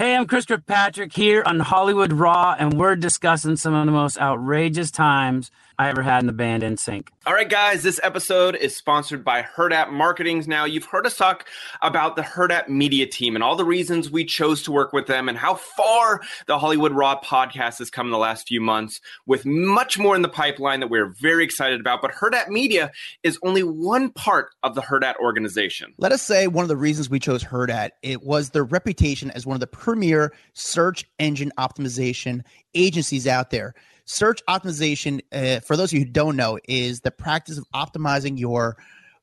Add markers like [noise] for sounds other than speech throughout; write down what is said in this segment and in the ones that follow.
Hey, I'm Chris Kirkpatrick here on Hollywood Raw, and we're discussing some of the most outrageous times I ever had in the band NSYNC. All right, guys, this episode is sponsored by Hurrdat Marketings. Now, you've heard us talk about the Hurrdat Media team and all the reasons we chose to work with them and how far the Hollywood Raw podcast has come in the last few months, with much more in the pipeline that we're very excited about. But Hurrdat Media is only one part of the Hurrdat organization. Let us say one of the reasons we chose Hurrdat, it was their reputation as one of the premier search engine optimization agencies out there. Search optimization, uh, for those of you who don't know, is the practice of optimizing your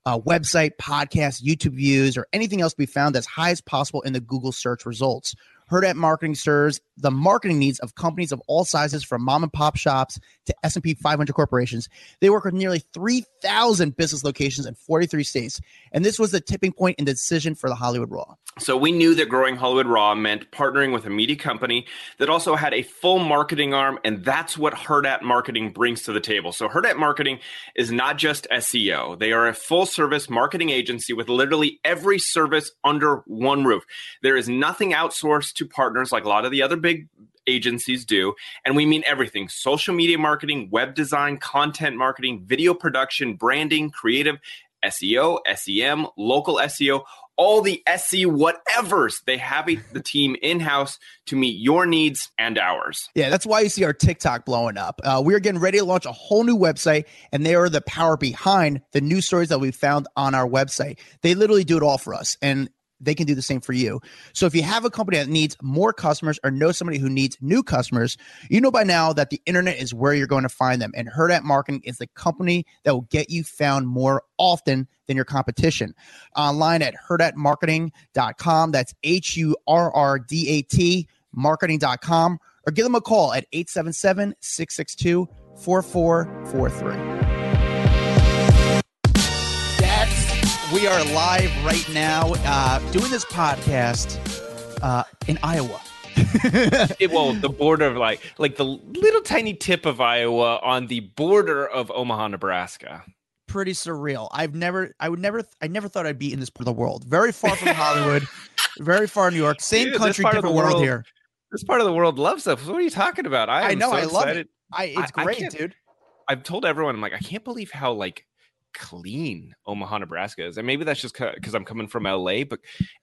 uh, website, podcast, YouTube views, or anything else to be found as high as possible in the Google search results. Hurrdat Marketing serves the marketing needs of companies of all sizes, from mom and pop shops to S&P 500 corporations. They work with nearly 3,000 business locations in 43 states, and this was the tipping point in the decision for the Hollywood Raw. So we knew that growing Hollywood Raw meant partnering with a media company that also had a full marketing arm, and that's what Hurrdat Marketing brings to the table. So Hurrdat Marketing is not just SEO; they are a full-service marketing agency with literally every service under one roof. There is nothing outsourced to partners like a lot of the other big agencies do. And we mean everything social media marketing, web design, content marketing, video production, branding, creative, SEO, SEM, local SEO, all the SE whatevers. They have the team in house to meet your needs and ours. Yeah, that's why you see our TikTok blowing up. Uh, we are getting ready to launch a whole new website, and they are the power behind the news stories that we found on our website. They literally do it all for us. And they can do the same for you. So if you have a company that needs more customers or know somebody who needs new customers, you know by now that the internet is where you're going to find them. And Hurrdat Marketing is the company that will get you found more often than your competition. Online at hurrdatmarketing.com. That's H U R R D A T marketing.com or give them a call at 877 662 4443. We are live right now uh, doing this podcast uh, in Iowa. [laughs] it, well, the border of like like the little tiny tip of Iowa on the border of Omaha, Nebraska. Pretty surreal. I've never, I would never, I never thought I'd be in this part of the world. Very far from Hollywood, [laughs] very far New York. Same Dude, country, different world, world, here. This part of the world loves us. What are you talking about? I, I know. So I love it. I, it's I, great, dude. I've told everyone, I'm like, I can't believe how like clean Omaha, Nebraska is. And maybe that's just because I'm coming from LA, but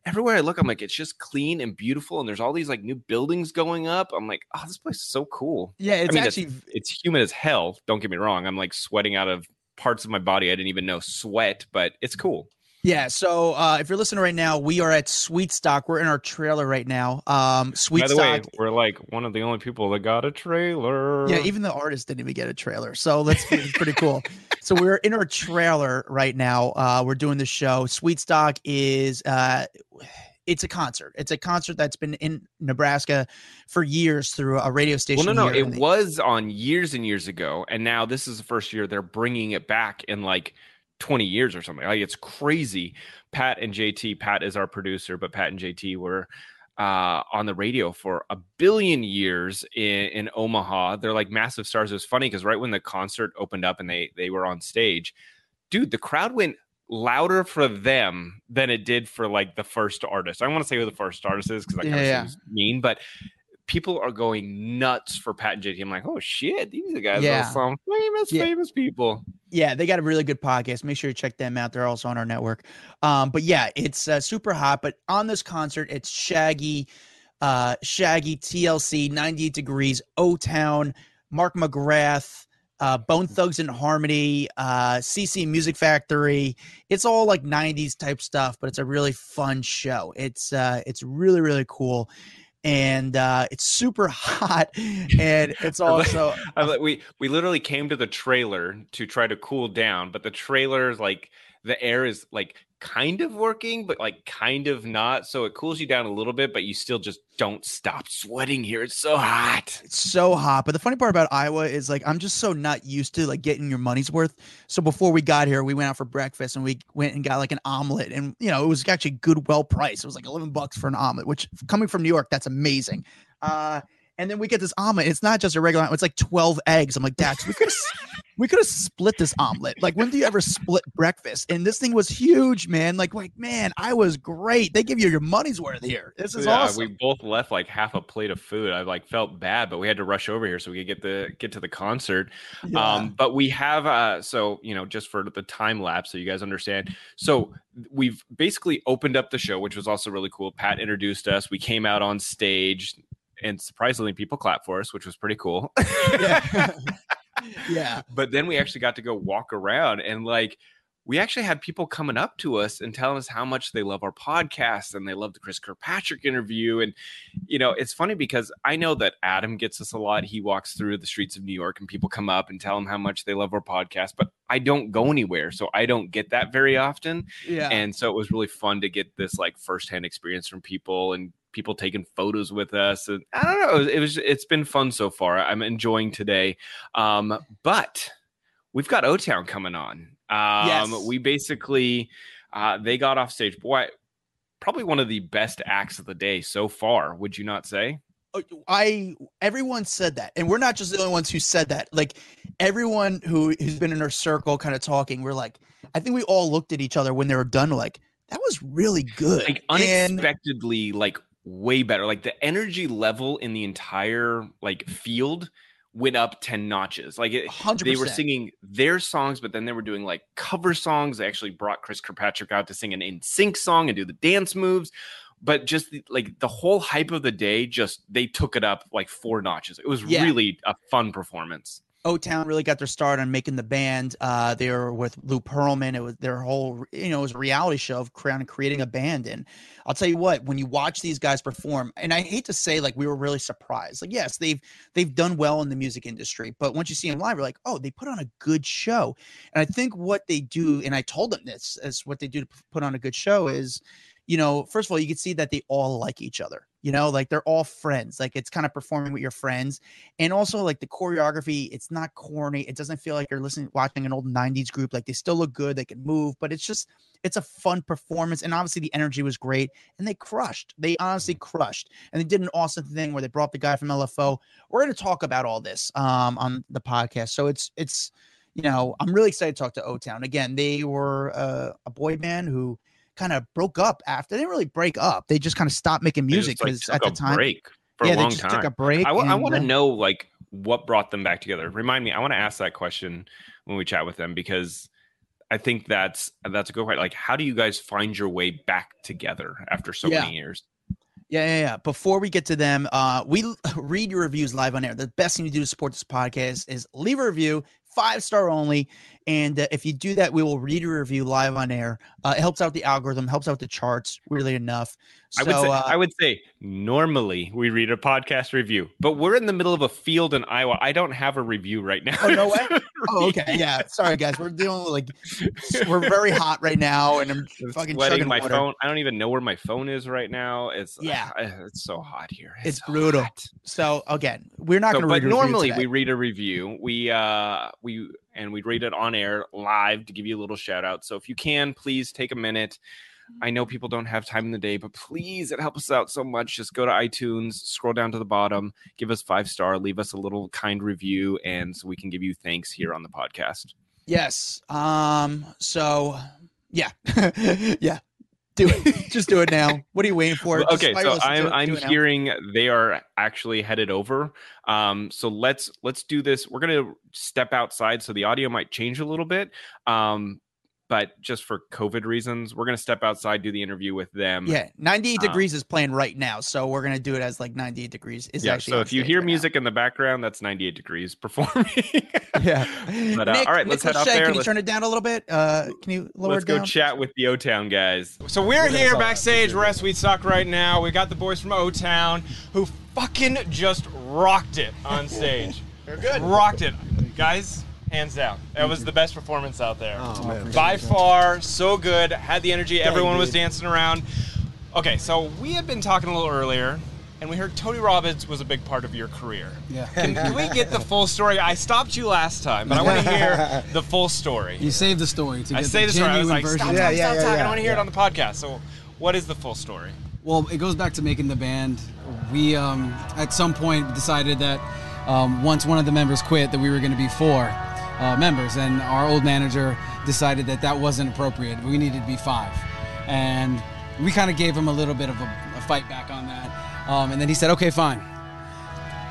everywhere I look, I'm like, it's just clean and beautiful. And there's all these like new buildings going up. I'm like, oh, this place is so cool. Yeah, it's I mean, actually it's, it's humid as hell. Don't get me wrong. I'm like sweating out of parts of my body I didn't even know sweat, but it's cool. Yeah. So uh, if you're listening right now, we are at Sweet Stock. We're in our trailer right now. Um, Sweet By the Stock. way, we're like one of the only people that got a trailer. Yeah, even the artist didn't even get a trailer. So that's pretty cool. [laughs] So we're in our trailer right now. Uh, we're doing the show. Sweet Stock is. Uh, it's a concert. It's a concert that's been in Nebraska for years through a radio station. Well, no, no, it was on years and years ago, and now this is the first year they're bringing it back in like 20 years or something. Like it's crazy. Pat and JT, Pat is our producer, but Pat and JT were uh, on the radio for a billion years in, in Omaha. They're like massive stars. It was funny because right when the concert opened up and they they were on stage, dude, the crowd went louder for them than it did for like the first artist. I want to say who the first artist is because that kind yeah, of seems mean, but people are going nuts for Pat and JT. I'm like, oh shit, these are guys yeah. are some famous, yeah. famous people. Yeah, they got a really good podcast. Make sure you check them out. They're also on our network. Um, but yeah, it's uh, super hot. But on this concert, it's Shaggy, uh, Shaggy, TLC, 98 Degrees, O Town, Mark McGrath. Uh, Bone Thugs and Harmony, uh, CC Music Factory. It's all like '90s type stuff, but it's a really fun show. It's uh, it's really really cool and uh, it's super [laughs] hot and it's also we we literally came to the trailer to try to cool down but the trailer is like the air is like kind of working, but like kind of not. So it cools you down a little bit, but you still just don't stop sweating here. It's so hot. It's so hot. But the funny part about Iowa is like I'm just so not used to like getting your money's worth. So before we got here, we went out for breakfast and we went and got like an omelet. And you know, it was actually good, well priced. It was like 11 bucks for an omelet, which coming from New York, that's amazing. Uh and then we get this omelet. It's not just a regular omelet, it's like 12 eggs. I'm like, Dax, we could we could have split this omelet. Like, when do you ever split breakfast? And this thing was huge, man. Like, like, man, I was great. They give you your money's worth here. This is yeah, awesome. We both left like half a plate of food. I like felt bad, but we had to rush over here so we could get the get to the concert. Yeah. Um, but we have uh so you know, just for the time lapse, so you guys understand. So we've basically opened up the show, which was also really cool. Pat introduced us. We came out on stage and surprisingly people clapped for us which was pretty cool yeah [laughs] [laughs] [laughs] yeah. But then we actually got to go walk around and like we actually had people coming up to us and telling us how much they love our podcast and they love the Chris Kirkpatrick interview. And, you know, it's funny because I know that Adam gets us a lot. He walks through the streets of New York and people come up and tell him how much they love our podcast, but I don't go anywhere. So I don't get that very often. Yeah. And so it was really fun to get this like firsthand experience from people and people taking photos with us. And I don't know. It was it's been fun so far. I'm enjoying today. Um, but we've got O Town coming on. Um, yes. we basically uh, they got off stage. Boy, probably one of the best acts of the day so far. Would you not say? Oh, I everyone said that, and we're not just the only ones who said that. Like everyone who who's been in our circle, kind of talking, we're like, I think we all looked at each other when they were done, like that was really good, like unexpectedly, and, like way better. Like the energy level in the entire like field went up 10 notches. Like it, 100%. they were singing their songs, but then they were doing like cover songs. They actually brought Chris Kirkpatrick out to sing an NSYNC song and do the dance moves. But just the, like the whole hype of the day, just they took it up like four notches. It was yeah. really a fun performance. O Town really got their start on making the band. Uh, they were with Lou Pearlman. It was their whole, you know, it was a reality show of creating a band. And I'll tell you what, when you watch these guys perform, and I hate to say like we were really surprised. Like, yes, they've they've done well in the music industry, but once you see them live, you're like, oh, they put on a good show. And I think what they do, and I told them this, is what they do to put on a good show is you know, first of all, you can see that they all like each other. You know, like they're all friends. Like it's kind of performing with your friends, and also like the choreography. It's not corny. It doesn't feel like you're listening, watching an old '90s group. Like they still look good. They can move, but it's just it's a fun performance. And obviously the energy was great, and they crushed. They honestly crushed, and they did an awesome thing where they brought the guy from LFO. We're going to talk about all this um, on the podcast. So it's it's you know I'm really excited to talk to O Town again. They were uh, a boy band who kind of broke up after. They didn't really break up. They just kind of stopped making music because like, at the time, break for yeah, a long they just time. Took a break. I, w- I want to know like what brought them back together. Remind me. I want to ask that question when we chat with them because I think that's that's a good point. Like, how do you guys find your way back together after so yeah. many years? Yeah, yeah, yeah. Before we get to them, uh, we [laughs] read your reviews live on air. The best thing to do to support this podcast is leave a review, five star only. And uh, if you do that, we will read a review live on air. Uh, it helps out the algorithm, helps out the charts, really enough. So, I would say, uh, I would say normally we read a podcast review, but we're in the middle of a field in Iowa. I don't have a review right now. Oh no way! [laughs] oh okay, yeah. Sorry guys, we're dealing with like we're very hot right now, and I'm fucking sweating. My water. phone. I don't even know where my phone is right now. It's yeah, uh, [sighs] it's so hot here. It's, it's so brutal. Hot. So again, we're not so, going to. But normally we read a review. We uh we and we'd read it on air live to give you a little shout out. So if you can, please take a minute. I know people don't have time in the day, but please, it helps us out so much. Just go to iTunes, scroll down to the bottom, give us five star, leave us a little kind review, and so we can give you thanks here on the podcast. Yes. Um. So, yeah, [laughs] yeah. Do it. Just do it now. What are you waiting for? okay, so I'm I'm hearing they are actually headed over. Um, so let's let's do this. We're gonna step outside, so the audio might change a little bit. Um, but just for COVID reasons, we're gonna step outside, do the interview with them. Yeah, 98 um, degrees is playing right now, so we're gonna do it as like 98 degrees. Is yeah, actually so if you hear right music now. in the background, that's 98 degrees [laughs] performing. [laughs] yeah. But uh, Nick, all right, let's head out there. Can you turn it down a little bit? Uh, can you lower let's it down? go chat with the O Town guys. So we're here backstage. Rest, We're at Sweet Stock right now. We got the boys from O Town who fucking just rocked it on [laughs] stage. They're good. Rocked it, guys hands down. That was the best performance out there. Oh, man. By far, so good. Had the energy. Everyone was dancing around. Okay, so we had been talking a little earlier, and we heard Tony Robbins was a big part of your career. Yeah. Can, can we [laughs] get the full story? I stopped you last time, but I want to hear the full story. You saved the story to I get say the the story. I was like, version. stop, Yeah, stop, yeah, stop, yeah, stop. I want to hear it on the podcast. So, what is the full story? Well, it goes back to making the band. We um, at some point decided that um, once one of the members quit, that we were going to be four uh, members, and our old manager decided that that wasn't appropriate. We needed to be five, and we kind of gave him a little bit of a, a fight back on that. Um, and then he said, "Okay, fine.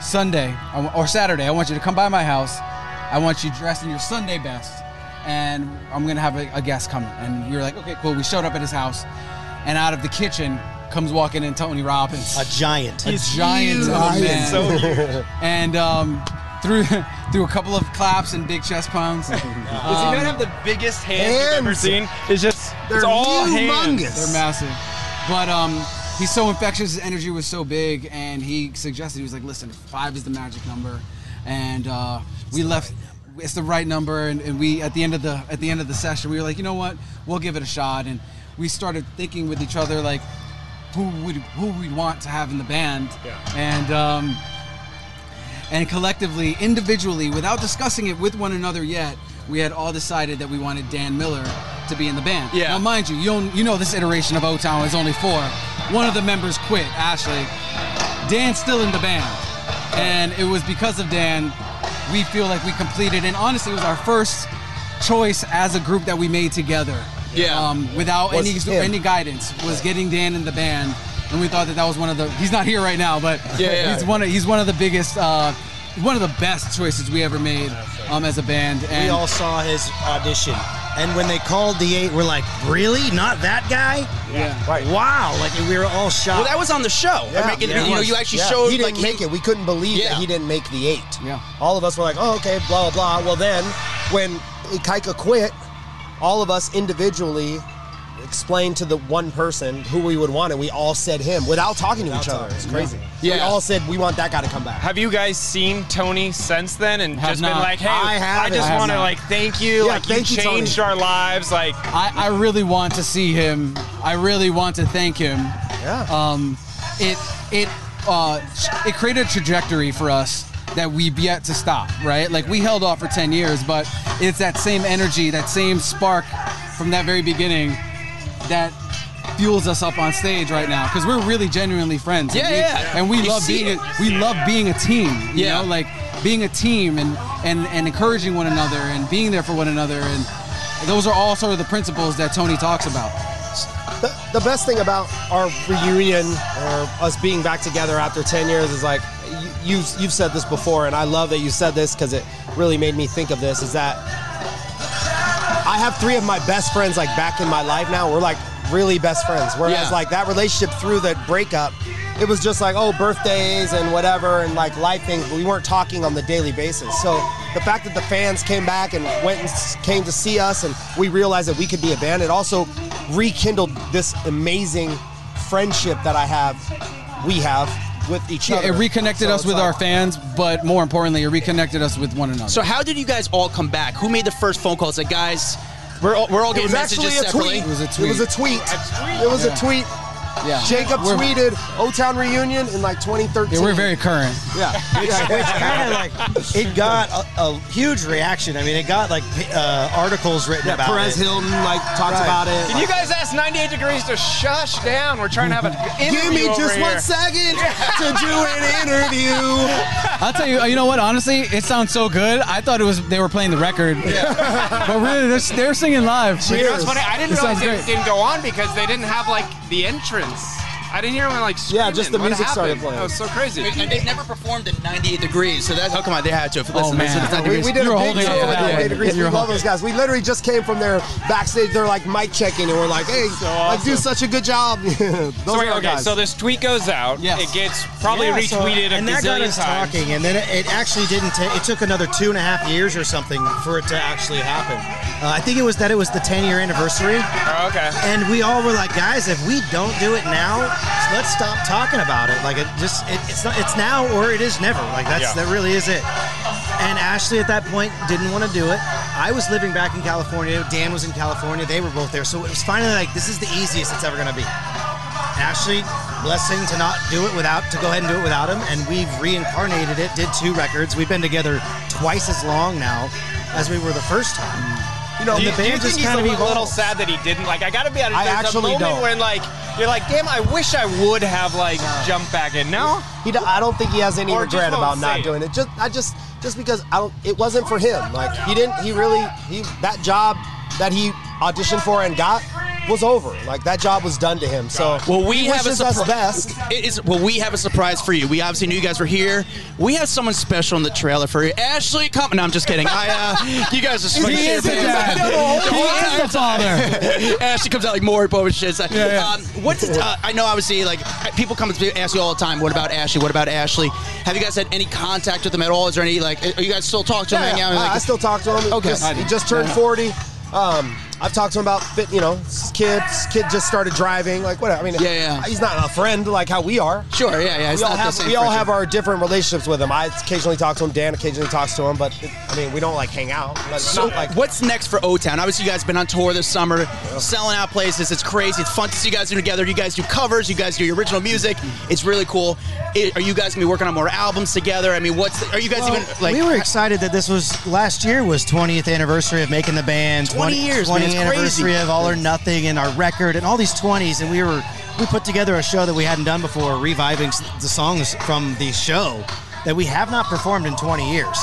Sunday or Saturday, I want you to come by my house. I want you dressed in your Sunday best, and I'm gonna have a, a guest coming." And we were like, "Okay, cool." We showed up at his house, and out of the kitchen comes walking in Tony Robbins, A giant. a giant of a man, So huge. [laughs] and um, through [laughs] through a couple of claps and big chest pounds. [laughs] Does he um, not have the biggest hands, you've ever seen? It's just They're it's all hands. They're massive. But um, he's so infectious. His energy was so big, and he suggested he was like, "Listen, five is the magic number," and uh, we left. It's the right number, and, and we at the end of the at the end of the session, we were like, you know what, we'll give it a shot, and we started thinking with each other like, who would who we'd want to have in the band, Yeah. and um, and collectively, individually, without discussing it with one another yet, we had all decided that we wanted Dan Miller to be in the band. Yeah. Now, mind you, you you know this iteration of O Town is only four. One of the members quit, Ashley. Dan's still in the band, and it was because of Dan we feel like we completed. And honestly, it was our first choice as a group that we made together. Yeah. Um, without Was any him. any guidance, was getting Dan in the band, and we thought that that was one of the. He's not here right now, but [laughs] Yeah, yeah. he's one of he's one of the biggest. Uh, one of the best choices we ever made um, as a band. And we all saw his audition, and when they called the eight, we're like, "Really? Not that guy?" yeah. Right. Wow! Like we were all shocked. Well, that was on the show. Yeah, I mean, yeah. you know, you actually Yeah. showed He didn't like make it. We couldn't believe Yeah. that he didn't make the eight. Yeah. All of us were like, "Oh, okay." Blah blah blah. Well, then when Ikaika quit, all of us individually explained to the one person who we would want, and we all said him without talking to each other. It's crazy. We Yeah. all said we want that guy to come back. Have you guys seen Tony since then and Have just been like, hey, I haven't. just I have want to like thank you, Yeah, like thank you you, Tony. changed our lives, like I, I really want to see him. I really want to thank him. Yeah. Um, it it uh, it created a trajectory for us that we've yet to stop. Right, like we held off for ten years, but it's that same energy, that same spark from that very beginning that fuels us up on stage right now because we're really genuinely friends. Yeah, and we, yeah. And we You love being it. a, we love being a team. You Yeah. know, like being a team and and and encouraging one another and being there for one another and those are all sort of the principles that Tony talks about. the, the best thing about our reunion or us being back together after 10 years is like you, you've, you've said this before and i love that you said this because it really made me think of this is that i have three of my best friends like back in my life now. We're like really best friends. Whereas Yeah. like that relationship through the breakup it was just like oh birthdays and whatever and like life things but we weren't talking on the daily basis. So the fact that the fans came back and went and came to see us and we realized that we could be a band it also rekindled this amazing friendship that i have we have with each Yeah, other it reconnected So us with like- our fans, but more importantly, it reconnected us with one another. So how did you guys all come back? Who made the first phone call? It's like, guys, we're all, we're all it getting was actually messages a separately. tweet. It was a tweet. It was a tweet. tweet? It was Yeah. a tweet. yeah, Jacob we're, tweeted O Town reunion in like 2013. Yeah, we're very current. yeah. which kind of like it got a, a huge reaction. I mean, it got like uh, articles written Yeah, about Perez it. Hilton like talked Right. about it. Can you guys ask 98 Degrees to shush down? We're trying to have an interview Give me over just here. one second to do an interview. I'll tell you, you know what? Honestly, it sounds so good. I thought it was they were playing the record, but really, they're, they're singing live. You know what's funny? I didn't It realize sounds it great. didn't go on because they didn't have like the entrance. I didn't hear them like Yeah, just the What music started happened? playing. That was so crazy. And they've never performed in 98 degrees, so that's how come on, they had to. Listen, Oh, listen, man. it's not We, degrees. we did You a were big holding show on to with that the Degrees. We love those guys. We literally just came from their backstage. They're like mic checking, and we're like, "Hey, like do such a good job." [laughs] those So wait, are our okay, guys. so this tweet goes out. Yes. It gets probably Yeah, so- retweeted a and that got gazillion us times. talking, and then it, it actually didn't take. It took another two and a half years or something for it to actually happen. Uh, I think it was that it was the 10 year anniversary, Oh, okay. and we all were like, guys, if we don't do it now, let's stop talking about it. Like it just, it, it's not, it's now or it is never. Like that's Yeah. that really is it. And Ashley at that point didn't want to do it. I was living back in California. Dan was in California. They were both there. So it was finally like, this is the easiest it's ever going to be. Ashley, blessing to not do it without, to go ahead and do it without him. And we've reincarnated it, did two records. We've been together twice as long now as we were the first time. You know, do you, the do you think just he's kind of a of little sad that he didn't? Like, I gotta be honest. I actually a moment don't. when like you're like, damn, I wish I would have like jumped back in. No, He, I don't think he has any Or regret about not it. doing it. Just, I just, just because I don't. It wasn't for him. Like he didn't. He really. He that job that he auditioned for and got was over. Like that job was done to him. So Well, we he have a surprise. best. It is well, we have a surprise for you. We obviously knew you guys were here. We have someone special in the trailer for you. Ashley, come. No, I'm just kidding. I, uh, you guys are so He is the dad. He is the father. [laughs] Ashley comes out like Maury Povich shit. Yeah, yeah. Um, what's uh, I know obviously like people come to ask you all the time. What about Ashley? What about Ashley? Have you guys had any contact with them at all? Is there any like? Are you guys still talking to him? Yeah, hanging out? I, Like, I still talk to him. Okay. Just- he just turned 40. Um, I've talked to him about fit. You know, his kid. Just started driving. Like whatever. I mean, Yeah, yeah. He's not a friend like how we are. Sure, yeah, yeah. We all have we all friendship. have our different relationships with him. I occasionally talk to him. Dan occasionally talks to him, but it, I mean, we don't like hang out. So, not like what's next for O Town? Obviously, you guys have been on tour this summer, selling out places. It's crazy. It's fun to see you guys do together. You guys do covers. You guys do your original music. It's really cool. I- are you guys gonna be working on more albums together? I mean, what's the, are you guys Well, even like? we were excited that this was last year was 20th anniversary of making the band 20 years, man, 20th it's anniversary crazy. of all or nothing and our record and all these 20s and we were we put together a show that we hadn't done before reviving the songs from the show that we have not performed in 20 years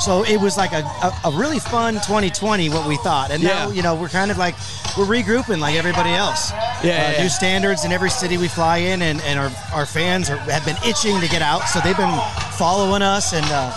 so it was like a, a, a really fun 2020 what we thought and now you know we're kind of like we're regrouping like everybody else Yeah, uh, yeah, yeah. new standards in every city we fly in and, and our, our fans are, have been itching to get out so they've been following us and uh,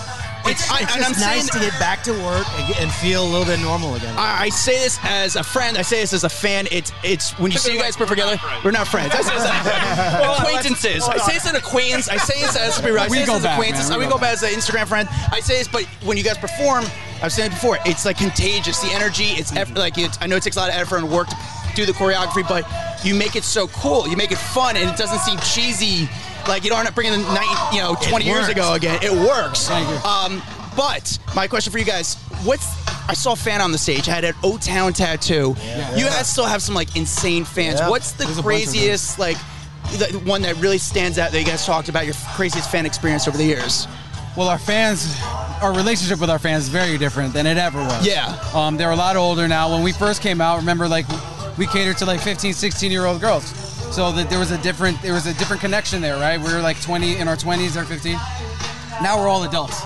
it's, I- it's and just I'm nice saying- to get back to work and, and feel a little bit normal again. I, I say this as a friend. I say this as a fan. It's it's when you see you guys put together. We're not friends. [laughs] I say this as acquaintances. I say this as an acquaintance. I say this as I We say this go as back, acquaintance. man. We go back as an Instagram friend. I say this, but when you guys perform, I've said it before. It's like contagious. The energy. It's eff- mm-hmm. like it's, I know it takes a lot of effort and work to do the choreography, but you make it so cool. You make it fun, and it doesn't seem cheesy. Like you don't bring in the night, you know, 20 years ago again. It works. Thank you. Um, but my question for you guys: What's I saw a fan on the stage I had an O Town tattoo. You guys still have some like insane fans. Yeah. What's the There's a bunch of them. craziest like the one that really stands out that you guys talked about your craziest fan experience over the years? Well, our fans, our relationship with our fans is very different than it ever was. Yeah. Um, they're a lot older now. When we first came out, remember, like, we catered to like 15, 16 year old girls. So that there was a different, there was a different connection there, right? We were like 20 in our 20s, they're 15. Now we're all adults,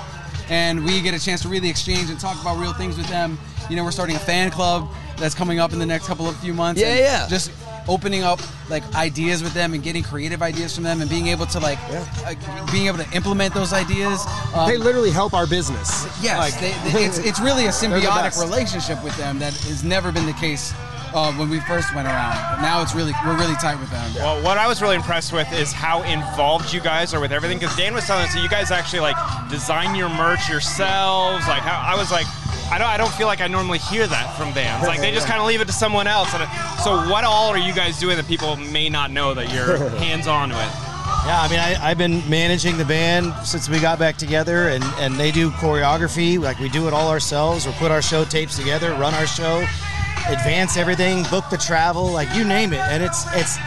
and we get a chance to really exchange and talk about real things with them. You know, we're starting a fan club that's coming up in the next couple of few months. Yeah, yeah. Just opening up like ideas with them and getting creative ideas from them and being able to like uh, being able to implement those ideas. Um, they literally help our business. Yes, Like- they, they- it's it's really a [laughs] symbiotic relationship with them that has never been the case uh, when we first went around. But now it's really we're really tight with them. Well, what I was really impressed with is how involved you guys are with everything. Because Dan was telling us that you guys actually like design your merch yourselves. Like, how, I was like, I don't, I don't feel like I normally hear that from bands. Like, they just kind of leave it to someone else. So, what all are you guys doing that people may not know that you're [laughs] hands-on with? Yeah, I mean, I, I've been managing the band since we got back together, and, and they do choreography. Like, we do it all ourselves. We put our show tapes together, run our show, advance everything, book the travel, like you name it. And it's, it's,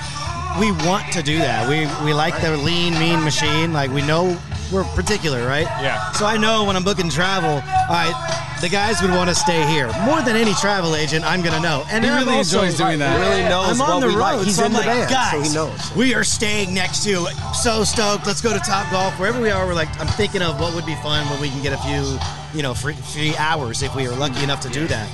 we want to do that. We, we like the lean, mean machine. Like, we know we're particular, right? Yeah. So I know when I'm booking travel, all right, the guys would want to stay here. More than any travel agent, I'm going to know. And He really also- enjoys doing that. He really knows I'm on what the we road. like. He's so in I'm the like, band, so he knows. we are staying next to. So stoked. Let's go to Top Golf. Wherever we are, we're like, I'm thinking of what would be fun when we can get a few, you know, free, free hours if we are lucky enough to do that.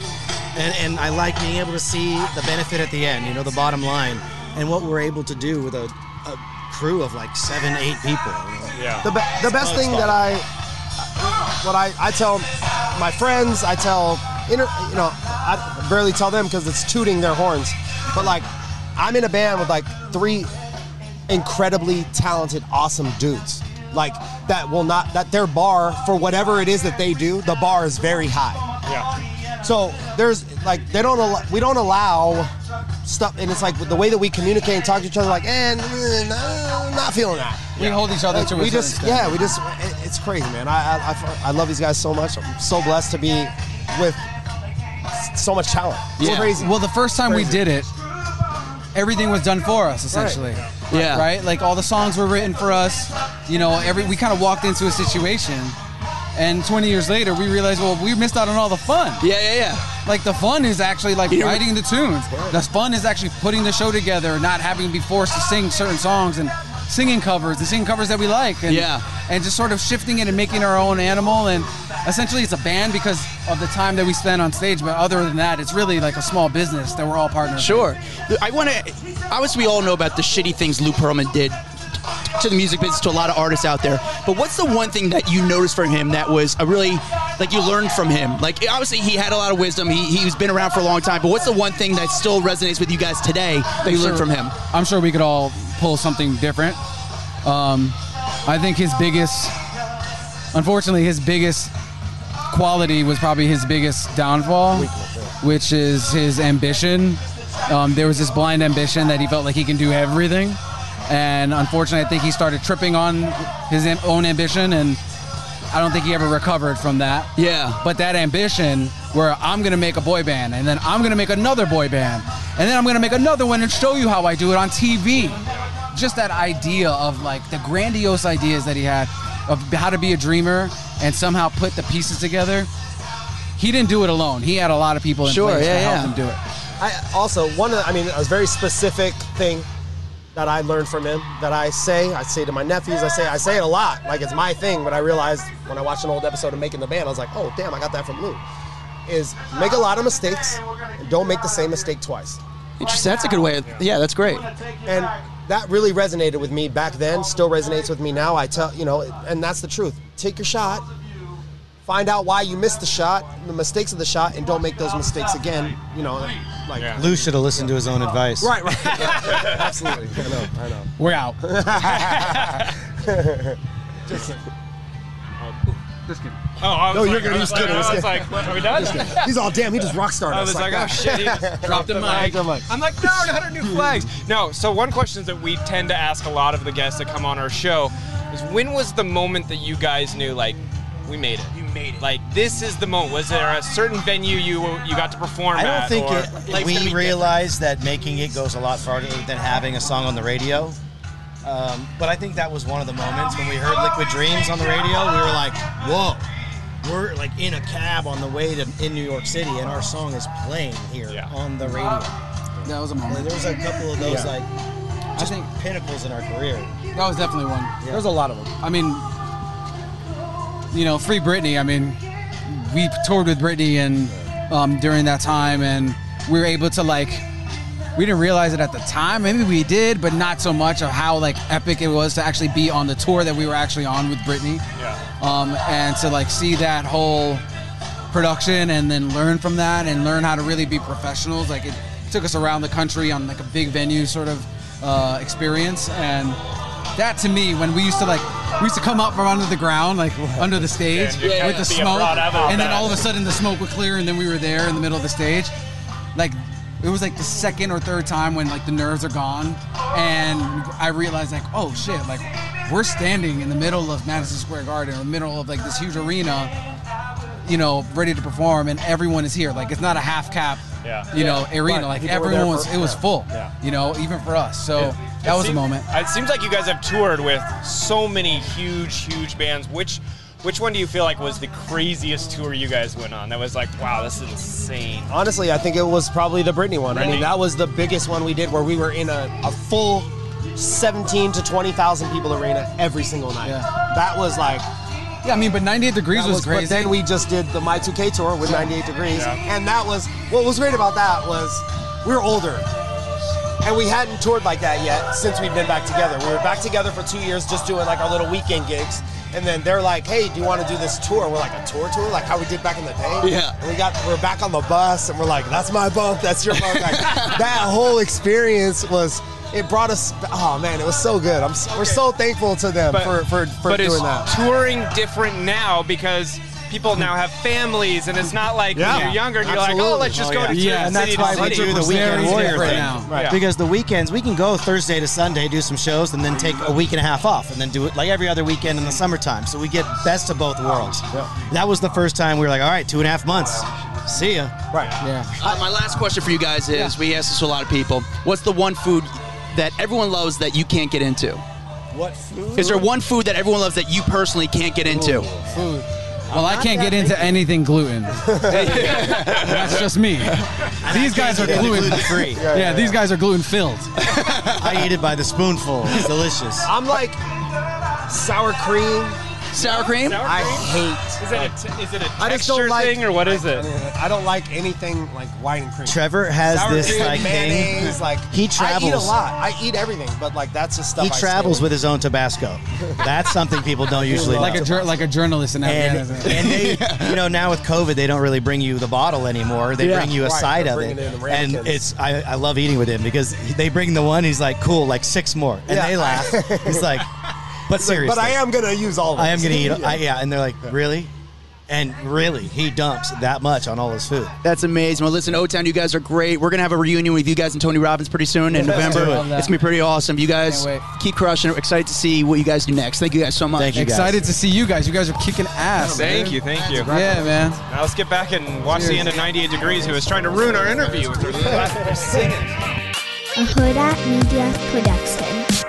And and I like being able to see the benefit at the end. You know, the bottom line, and what we're able to do with a, a crew of like seven, eight people. you know. Yeah. The, be- the best thing that I, what I, I tell my friends, I tell, inter, you know, I barely tell them because it's tooting their horns. But like, I'm in a band with like three incredibly talented, awesome dudes. Like that will not that their bar for whatever it is that they do, the bar is very high. Yeah. So there's like they don't allow, we don't allow stuff, and it's like the way that we communicate and talk to each other, like, and eh, nah, not feeling that. We hold each other Like, to we just extent. yeah, we just it, it's crazy, man. I, I I I love these guys so much. I'm so blessed to be with so much talent. It's crazy. Well, the first time we did it, everything was done for us essentially. Yeah. Right. Like all the songs were written for us. You know, every we kind of walked into a situation, and 20 years later, we realized, well, we missed out on all the fun. Yeah, yeah, yeah. Like the fun is actually like You know- writing the tunes. The fun is actually putting the show together, not having to be forced to sing certain songs and singing covers, the singing covers that we like. And, Yeah. And just sort of shifting it and making our own animal. And essentially, it's a band because of the time that we spend on stage. But other than that, it's really like a small business that we're all partners. Sure. I want to. Obviously, we all know about the shitty things Lou Pearlman did to the music business, to a lot of artists out there. But what's the one thing that you noticed from him that was a really like you learned from him? Like obviously he had a lot of wisdom. He he's been around for a long time. But what's the one thing that still resonates with you guys today that you learned Sure. from him? I'm sure we could all pull something different. Um, I think his biggest, unfortunately, his biggest quality was probably his biggest downfall, which is his ambition. Um, there was this blind ambition that he felt like he can do everything, and unfortunately, I think he started tripping on his own ambition, and I don't think he ever recovered from that. Yeah. But that ambition, where I'm gonna make a boy band, and then I'm gonna make another boy band, and then I'm gonna make another one and show you how I do it on TV. Just that idea of like the grandiose ideas that he had of how to be a dreamer and somehow put the pieces together. He didn't do it alone. He had a lot of people in Sure, place yeah, to help yeah. him do it. I also one of the, I mean a very specific thing that I learned from him that I say I say to my nephews I say I say it a lot like it's my thing but I realized when I watched an old episode of Making the Band I was like oh damn I got that from Lou is make a lot of mistakes and don't make the same mistake twice Interesting. That's a good way. Of, yeah, that's great. and that really resonated with me back then still resonates with me now I tell you know and that's the truth take your shot find out why you missed the shot the mistakes of the shot and don't make those mistakes again you know like Lou should have listened to his own advice. Right, right. [laughs] Yeah, absolutely. I know, I know. We're out. [laughs] Just [laughs] uh, Just kidding. Oh, I was No, like, you're good. I He's was like, He's I was like, are we done? He's all damn. He just rock started. I was like, oh, oh shit, he dropped the mic. I'm like, no, not our new flags. No, so one question that we tend to ask a lot of the guests that come on our show is when was the moment that you guys knew, like, we made it? You made it. Like, this is the moment. Was there a certain venue you you got to perform I don't at? think it, Like, we realized that making it goes a lot farther than having a song on the radio. Um, but I think that was one of the moments when we heard Liquid Dreams on the radio. We were like, "Whoa, we're like in a cab on the way to in New York City, and our song is playing here on the radio." That was a And moment. there was a couple of those Yeah. like just pinnacles in our career. That was definitely one. There's a lot of them. I mean, you know, Free Britney. I mean, we toured with Britney and um, during that time, and we were able to like. We didn't realize it at the time. Maybe we did, but not so much of how like epic it was to actually be on the tour that we were actually on with Britney. Yeah. Um, and to like see that whole production and then learn from that and learn how to really be professionals. Like it took us around the country on like a big venue sort of uh, experience, and that to me, when we used to like, we used to come up from under the ground, like under the stage Yeah, yeah, with the yeah. Be a smoke, and then all of a sudden the smoke would clear, and then we were there in the middle of the stage, like. It was like the second or third time when like the nerves are gone, and I realized like, oh shit, like we're standing in the middle of Madison Square Garden, in the middle of like this huge arena, you know, ready to perform, and everyone is here. Like it's not a half cap, Yeah. you know, Yeah. arena. Right. Like People everyone was, for- it was yeah. full. Yeah. You know, even for us. So Yeah. That It was a moment. It seems like you guys have toured with so many huge, huge bands. Which which one do you feel like was the craziest tour you guys went on? That was like, wow, this is insane. Honestly, I think it was probably the Britney one. I mean, that was the biggest one we did where we were in a, a full 17 to 20,000 people arena every single night. Yeah. That was like. Yeah, I mean, but 98 Degrees that was crazy. But then we just did the My 2K tour with 98 Degrees. Yeah. And that was. What was great about that was we were older. And we hadn't toured like that yet since we've been back together. We were back together for two years just doing like our little weekend gigs. And then they're like, hey, do you want to do this tour? We're like, a tour tour? Like how we did back in the day? Yeah. And we got, we're back on the bus and we're like, that's my bump, that's your bump. Like, [laughs] that whole experience was, it brought us, oh man, it was so good. I'm, so, we're so thankful to them But- for, for, for but doing is that. touring different now because people now have families, and it's not like Yeah. when you're younger and you're like, oh, let's just Oh, go yeah. to Yeah, city and that's why we city. do the weekend warrior different thing. now. Right. Because the weekends we can go Thursday to Sunday, do some shows, and then take a week and a half off, and then do it like every other weekend in the summertime. So we get best of both worlds. That was the first time we were like, all right, two and a half months. See ya. Right. Yeah. Uh, my last question for you guys is: We ask this to a lot of people. What's the one food that everyone loves that you can't get into? What food? Is there one food that everyone loves that you personally can't get into? Food. Well, I can't get into anything gluten. [laughs] That's just me. [laughs] These guys are gluten. gluten free. [laughs] Yeah, these guys are gluten filled. I eat it by the spoonful. It's delicious. I'm like sour cream. Sour cream? I hate. Is it a, uh, t- is it a I just don't texture like- thing or what is it? I don't like anything like white and cream. Trevor has Sour this cream, like mayonnaise, thing. like he I eat a travels. lot. I eat everything, but like that's just stuff. He I stay travels away with his own Tabasco. That's something people don't [laughs] usually Like know. a jour- like a journalist in and, Afghanistan. and they, [laughs] you know, now with COVID, they don't really bring you the bottle anymore. They Yeah. bring you a Right, side they're of it, bringing in the and ramekins. it's I, I love eating with him because they bring the one. He's like, cool, like six more, and Yeah. they laugh. He's like, but seriously, But I am gonna use all of it. I am gonna eat. [laughs] I, yeah, and they're like, really, and really, he dumps that much on all his food. That's amazing. Well, listen, O Town, you guys are great. We're gonna have a reunion with you guys and Tony Robbins pretty soon in November. It's gonna be pretty awesome. You guys Can't wait. keep crushing it. Excited to see what you guys do next. Thank you guys so much. Thank you. guys. Excited to see you guys. You guys are kicking ass. Thank man. you, thank you. Yeah, man. Now let's get back and watch the end of 98 Degrees, who was trying to ruin our interview with her singing. a Hurrdat Media Production.